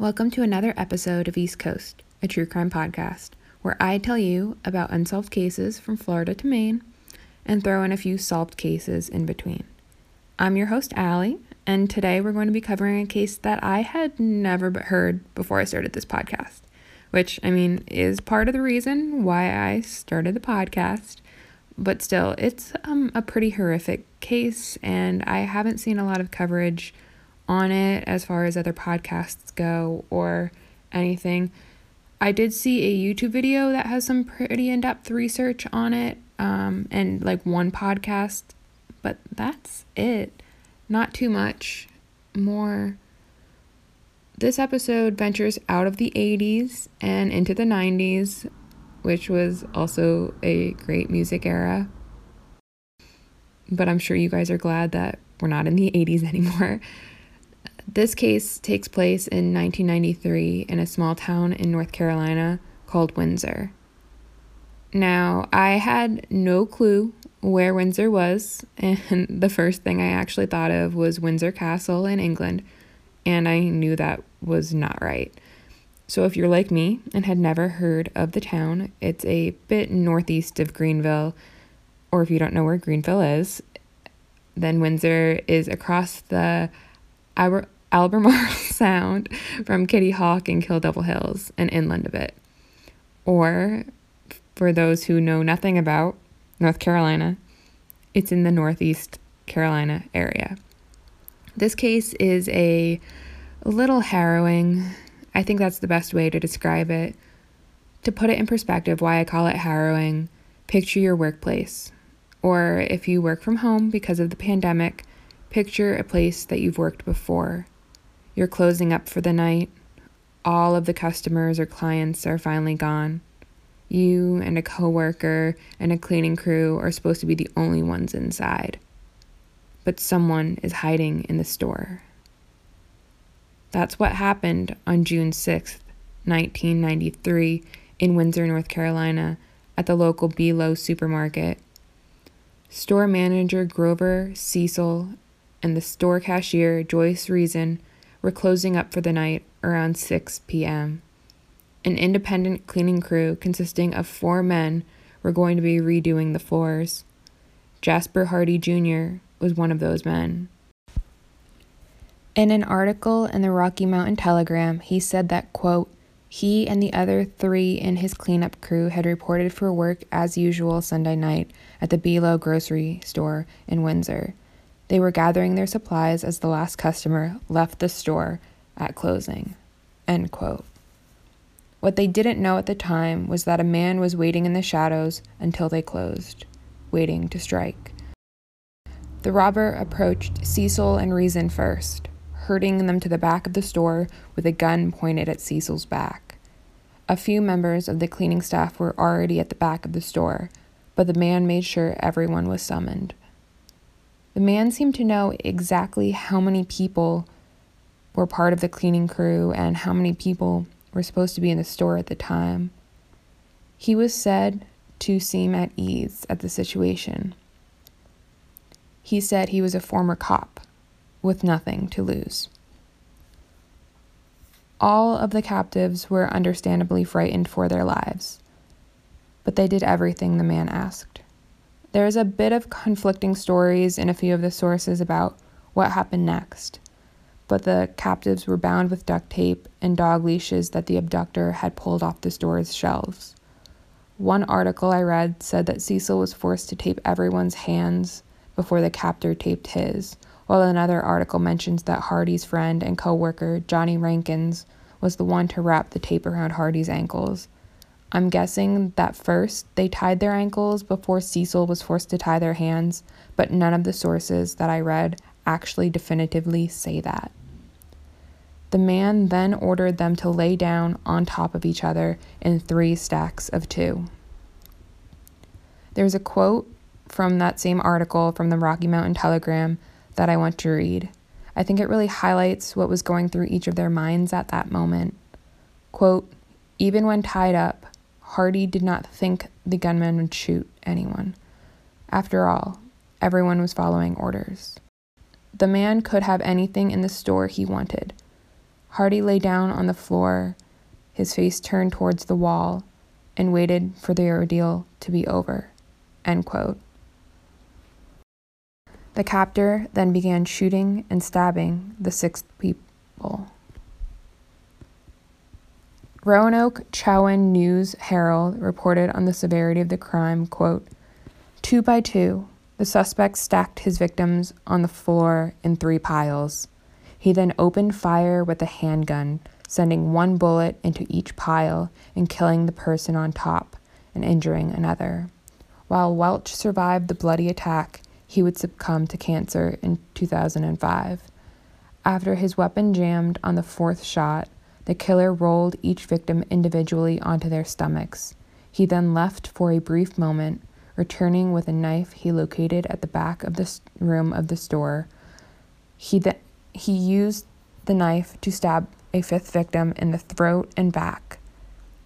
Welcome to another episode of East Coast, a true crime podcast, where I tell you about unsolved cases from Florida to Maine and throw in a few solved cases in between. I'm your host, Allie, and today we're going to be covering a case that I had never heard before I started this podcast, which, I mean, is part of the reason why I started the podcast. But still, it's um, a pretty horrific case, and I haven't seen a lot of coverage on it as far as other podcasts go or anything. I did see a YouTube video that has some pretty in depth research on it um, and like one podcast, but that's it. Not too much more. This episode ventures out of the 80s and into the 90s, which was also a great music era. But I'm sure you guys are glad that we're not in the 80s anymore. This case takes place in 1993 in a small town in North Carolina called Windsor. Now, I had no clue where Windsor was, and the first thing I actually thought of was Windsor Castle in England, and I knew that was not right. So, if you're like me and had never heard of the town, it's a bit northeast of Greenville, or if you don't know where Greenville is, then Windsor is across the Albemarle Sound from Kitty Hawk and Kill Devil Hills and inland a bit. Or, for those who know nothing about North Carolina, it's in the Northeast Carolina area. This case is a little harrowing. I think that's the best way to describe it. To put it in perspective, why I call it harrowing, picture your workplace. Or if you work from home because of the pandemic, picture a place that you've worked before. You're closing up for the night. All of the customers or clients are finally gone. You and a coworker and a cleaning crew are supposed to be the only ones inside. But someone is hiding in the store. That's what happened on June 6th, 1993, in Windsor, North Carolina, at the local Be-Lo supermarket. Store manager Grover Cecil and the store cashier Joyce Reason were closing up for the night around 6 p.m. An independent cleaning crew consisting of four men were going to be redoing the floors. Jasper Hardy Jr. was one of those men. In an article in the Rocky Mountain Telegram, he said that, quote, he and the other three in his cleanup crew had reported for work as usual Sunday night at the Be-Lo grocery store in Windsor. They were gathering their supplies as the last customer left the store at closing. End quote. What they didn't know at the time was that a man was waiting in the shadows until they closed, waiting to strike. The robber approached Cecil and Reason first, herding them to the back of the store with a gun pointed at Cecil's back. A few members of the cleaning staff were already at the back of the store, but the man made sure everyone was summoned. The man seemed to know exactly how many people were part of the cleaning crew and how many people were supposed to be in the store at the time. He was said to seem at ease at the situation. He said he was a former cop with nothing to lose. All of the captives were understandably frightened for their lives, but they did everything the man asked. There's a bit of conflicting stories in a few of the sources about what happened next, but the captives were bound with duct tape and dog leashes that the abductor had pulled off the store's shelves. One article I read said that Cecil was forced to tape everyone's hands before the captor taped his, while another article mentions that Hardy's friend and coworker, Johnny Rankins, was the one to wrap the tape around Hardy's ankles I'm guessing that first they tied their ankles before Cecil was forced to tie their hands, but none of the sources that I read actually definitively say that. The man then ordered them to lay down on top of each other in three stacks of two. There's a quote from that same article from the Rocky Mountain Telegram that I want to read. I think it really highlights what was going through each of their minds at that moment. Quote, even when tied up, Hardy did not think the gunman would shoot anyone. After all, everyone was following orders. The man could have anything in the store he wanted Hardy lay down on the floor, his face turned towards the wall, and waited for the ordeal to be over. The captor then began shooting and stabbing the six people. Roanoke Chowan News Herald reported on the severity of the crime, quote, Two by two, the suspect stacked his victims on the floor in three piles. He then opened fire with a handgun, sending one bullet into each pile and killing the person on top and injuring another. While Welch survived the bloody attack, he would succumb to cancer in 2005. After his weapon jammed on the fourth shot, the killer rolled each victim individually onto their stomachs. He then left for a brief moment, returning with a knife he located at the back of the room of the store. He, th- he used the knife to stab a fifth victim in the throat and back.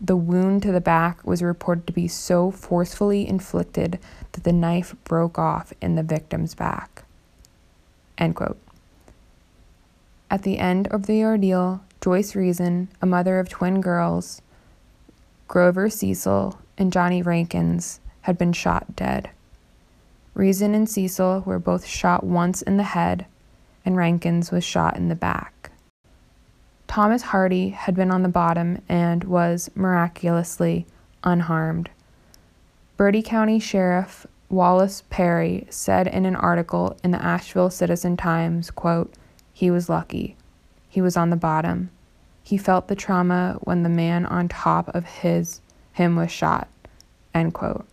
The wound to the back was reported to be so forcefully inflicted that the knife broke off in the victim's back. End quote. At the end of the ordeal, Joyce Reason, a mother of twin girls, Grover Cecil, and Johnny Rankins, had been shot dead. Reason and Cecil were both shot once in the head, and Rankins was shot in the back. Thomas Hardy had been on the bottom and was miraculously unharmed. Bertie County Sheriff Wallace Perry said in an article in the Asheville Citizen Times, quote, "He was lucky. He was on the bottom. He felt the trauma when the man on top of his him was shot." End quote.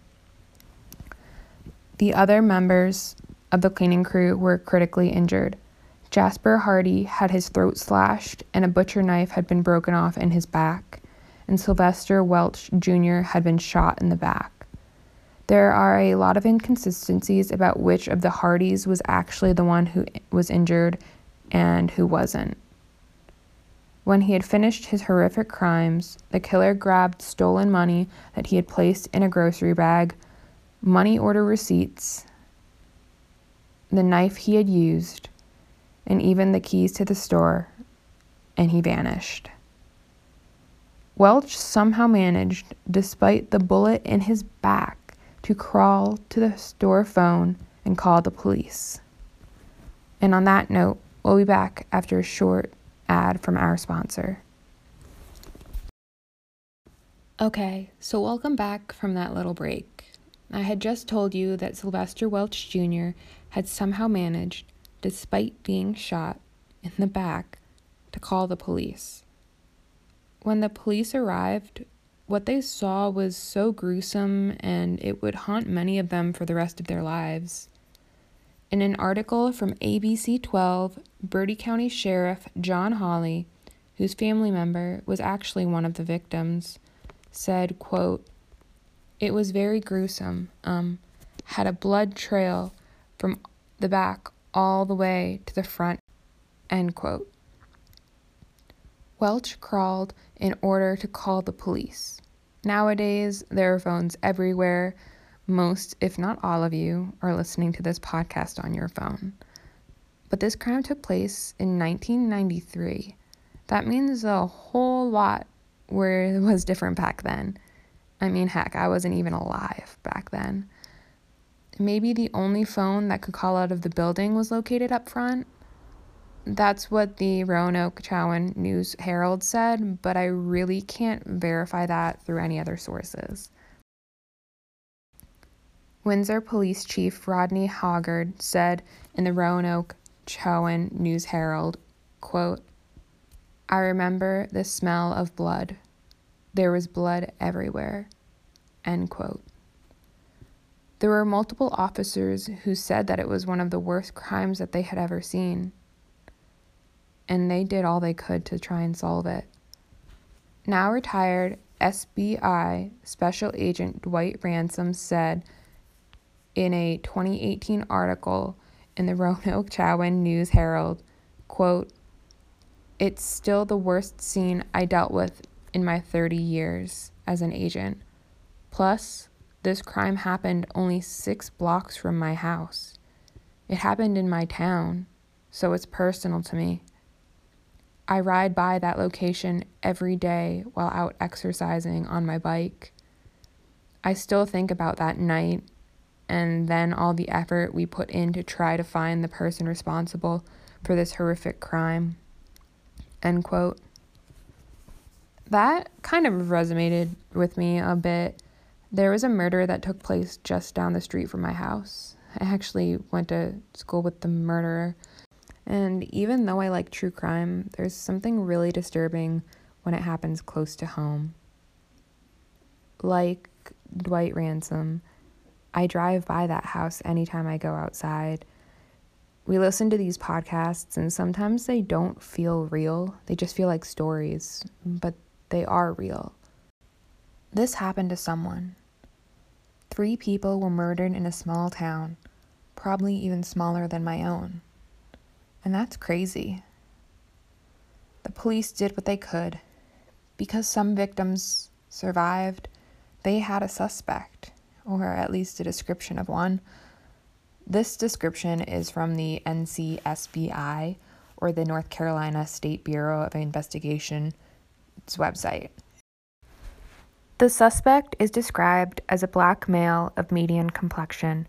The other members of the cleaning crew were critically injured. Jasper Hardy had his throat slashed, and a butcher knife had been broken off in his back, and Sylvester Welch Jr. had been shot in the back. There are a lot of inconsistencies about which of the Hardys was actually the one who was injured and who wasn't. When he had finished his horrific crimes, the killer grabbed stolen money that he had placed in a grocery bag, money order receipts, the knife he had used, and even the keys to the store, and he vanished. Welch somehow managed, despite the bullet in his back, to crawl to the store phone and call the police. And on that note, we'll be back after a short ad from our sponsor. Okay, so welcome back from that little break. I had just told you that Sylvester Welch Jr. had somehow managed despite being shot in the back, to call the police. When the police arrived, what they saw was so gruesome and it would haunt many of them for the rest of their lives. In an article from ABC 12, Bertie County Sheriff John Holley, whose family member was actually one of the victims, said, quote, It was very gruesome, um, had a blood trail from the back all the way to the front. End quote. Welch crawled in order to call the police. Nowadays, there are phones everywhere. Most, if not all of you, are listening to this podcast on your phone. But this crime took place in 1993. That means a whole lot where it was different back then. I mean, heck, I wasn't even alive back then. Maybe the only phone that could call out of the building was located up front. That's what the Roanoke Chowan News Herald said, but I really can't verify that through any other sources. Windsor Police Chief Rodney Hoggard said in the Roanoke Chowan News Herald, quote, I remember the smell of blood. There was blood everywhere. End quote. There were multiple officers who said that it was one of the worst crimes that they had ever seen, and they did all they could to try and solve it. Now retired SBI Special Agent Dwight Ransom said in a 2018 article in the Roanoke Chowan News Herald, quote, It's still the worst scene I dealt with in my 30 years as an agent. Plus, this crime happened only six blocks from my house. It happened in my town, so it's personal to me. I ride by that location every day while out exercising on my bike. I still think about that night and then all the effort we put in to try to find the person responsible for this horrific crime. End quote. That kind of resonated with me a bit. There was a murder that took place just down the street from my house. I actually went to school with the murderer. And even though I like true crime, there's something really disturbing when it happens close to home. Like Dwight Ransom, I drive by that house anytime I go outside. We listen to these podcasts, and sometimes they don't feel real. They just feel like stories, but they are real. This happened to someone. Three people were murdered in a small town, probably even smaller than my own. And that's crazy. The police did what they could. Because some victims survived, they had a suspect, or at least a description of one. This description is from the NCSBI, or the North Carolina State Bureau of Investigation's website. The suspect is described as a black male of median complexion,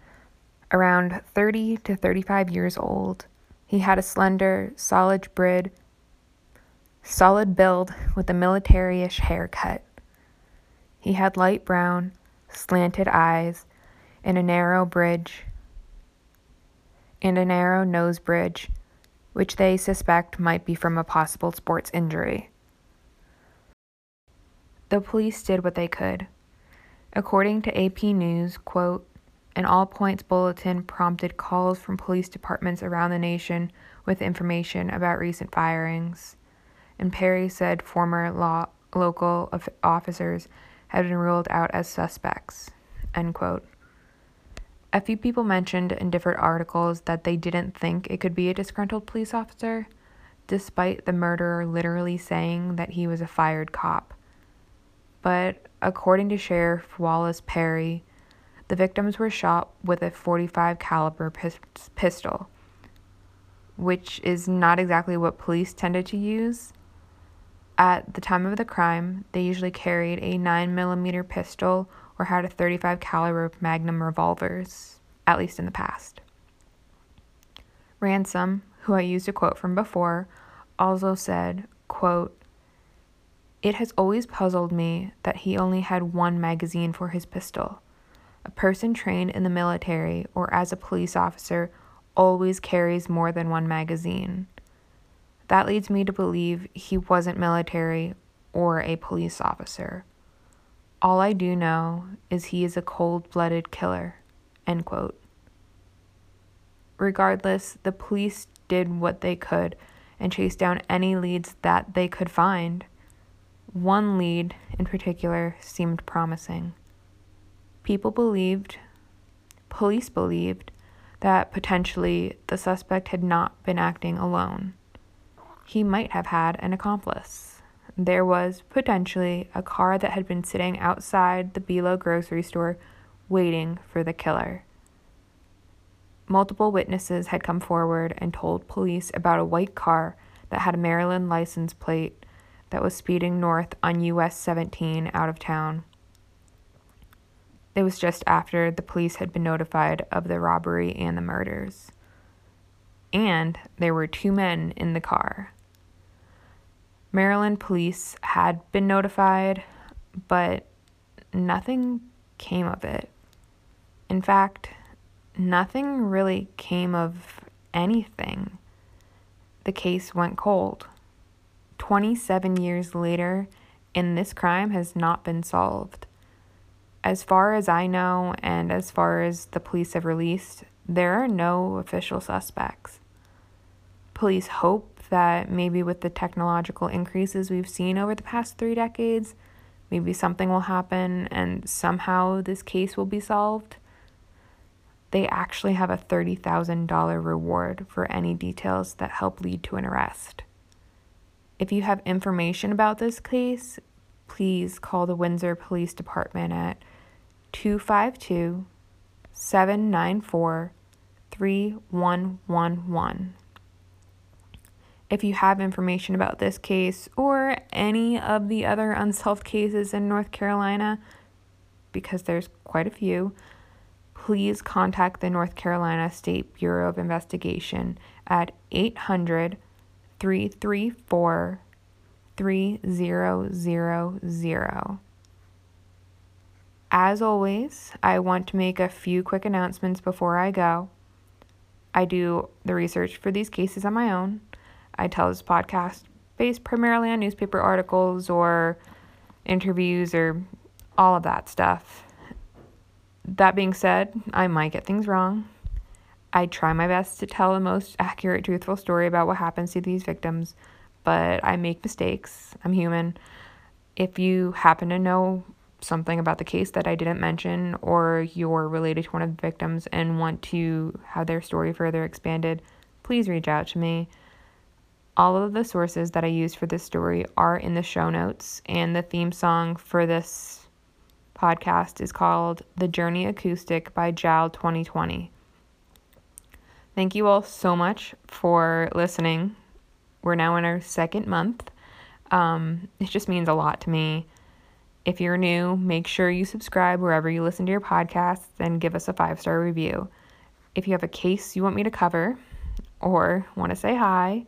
around 30 to 35 years old. He had a slender, solid brid, solid build with a military-ish haircut. He had light brown, slanted eyes, and a narrow bridge, and a narrow nose bridge, which they suspect might be from a possible sports injury. The police did what they could. According to AP News, quote, an all points bulletin prompted calls from police departments around the nation with information about recent firings. And Perry said former law, local officers had been ruled out as suspects. End quote. A few people mentioned in different articles that they didn't think it could be a disgruntled police officer, despite the murderer literally saying that he was a fired cop. But according to Sheriff Wallace Perry, the victims were shot with a 45 caliber pis- pistol, which is not exactly what police tended to use at the time of the crime, they usually carried a 9mm pistol or had a 35 caliber Magnum revolvers, at least in the past. Ransom, who I used a quote from before, also said, quote, It has always puzzled me that he only had one magazine for his pistol. A person trained in the military or as a police officer always carries more than one magazine. That leads me to believe he wasn't military or a police officer. All I do know is he is a cold blooded killer. End quote. Regardless, the police did what they could and chased down any leads that they could find. One lead in particular seemed promising. People believed, police believed, that potentially the suspect had not been acting alone he might have had an accomplice. There was potentially a car that had been sitting outside the Be-Lo grocery store waiting for the killer. Multiple witnesses had come forward and told police about a white car that had a Maryland license plate that was speeding north on US 17 out of town. It was just after the police had been notified of the robbery and the murders. And there were two men in the car. Maryland police had been notified, but nothing came of it. In fact, nothing really came of anything. The case went cold. 27 years later, and this crime has not been solved. As far as I know, and as far as the police have released, there are no official suspects. Police hope that maybe with the technological increases we've seen over the past three decades, maybe something will happen and somehow this case will be solved. They actually have a $30,000 reward for any details that help lead to an arrest. If you have information about this case, please call the Windsor Police Department at 252 794 3111. If you have information about this case or any of the other unsolved cases in North Carolina, because there's quite a few, please contact the North Carolina State Bureau of Investigation at 800 334 3000. As always, I want to make a few quick announcements before I go. I do the research for these cases on my own. I tell this podcast based primarily on newspaper articles or interviews or all of that stuff. That being said, I might get things wrong. I try my best to tell the most accurate, truthful story about what happens to these victims, but I make mistakes. I'm human. If you happen to know something about the case that I didn't mention, or you're related to one of the victims and want to have their story further expanded, please reach out to me. All of the sources that I used for this story are in the show notes, and the theme song for this podcast is called The Journey Acoustic by JAL 2020. Thank you all so much for listening. We're now in our second month. Um, it just means a lot to me. If you're new, make sure you subscribe wherever you listen to your podcasts and give us a five star review. If you have a case you want me to cover or want to say hi,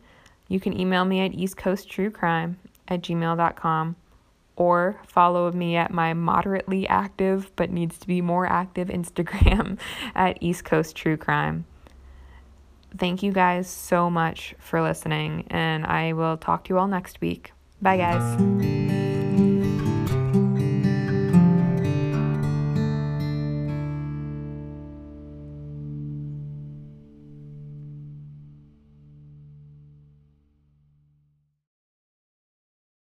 you can email me at eastcoasttruecrime at gmail.com or follow me at my moderately active but needs to be more active Instagram at East Coast True Crime. Thank you guys so much for listening, and I will talk to you all next week. Bye, guys.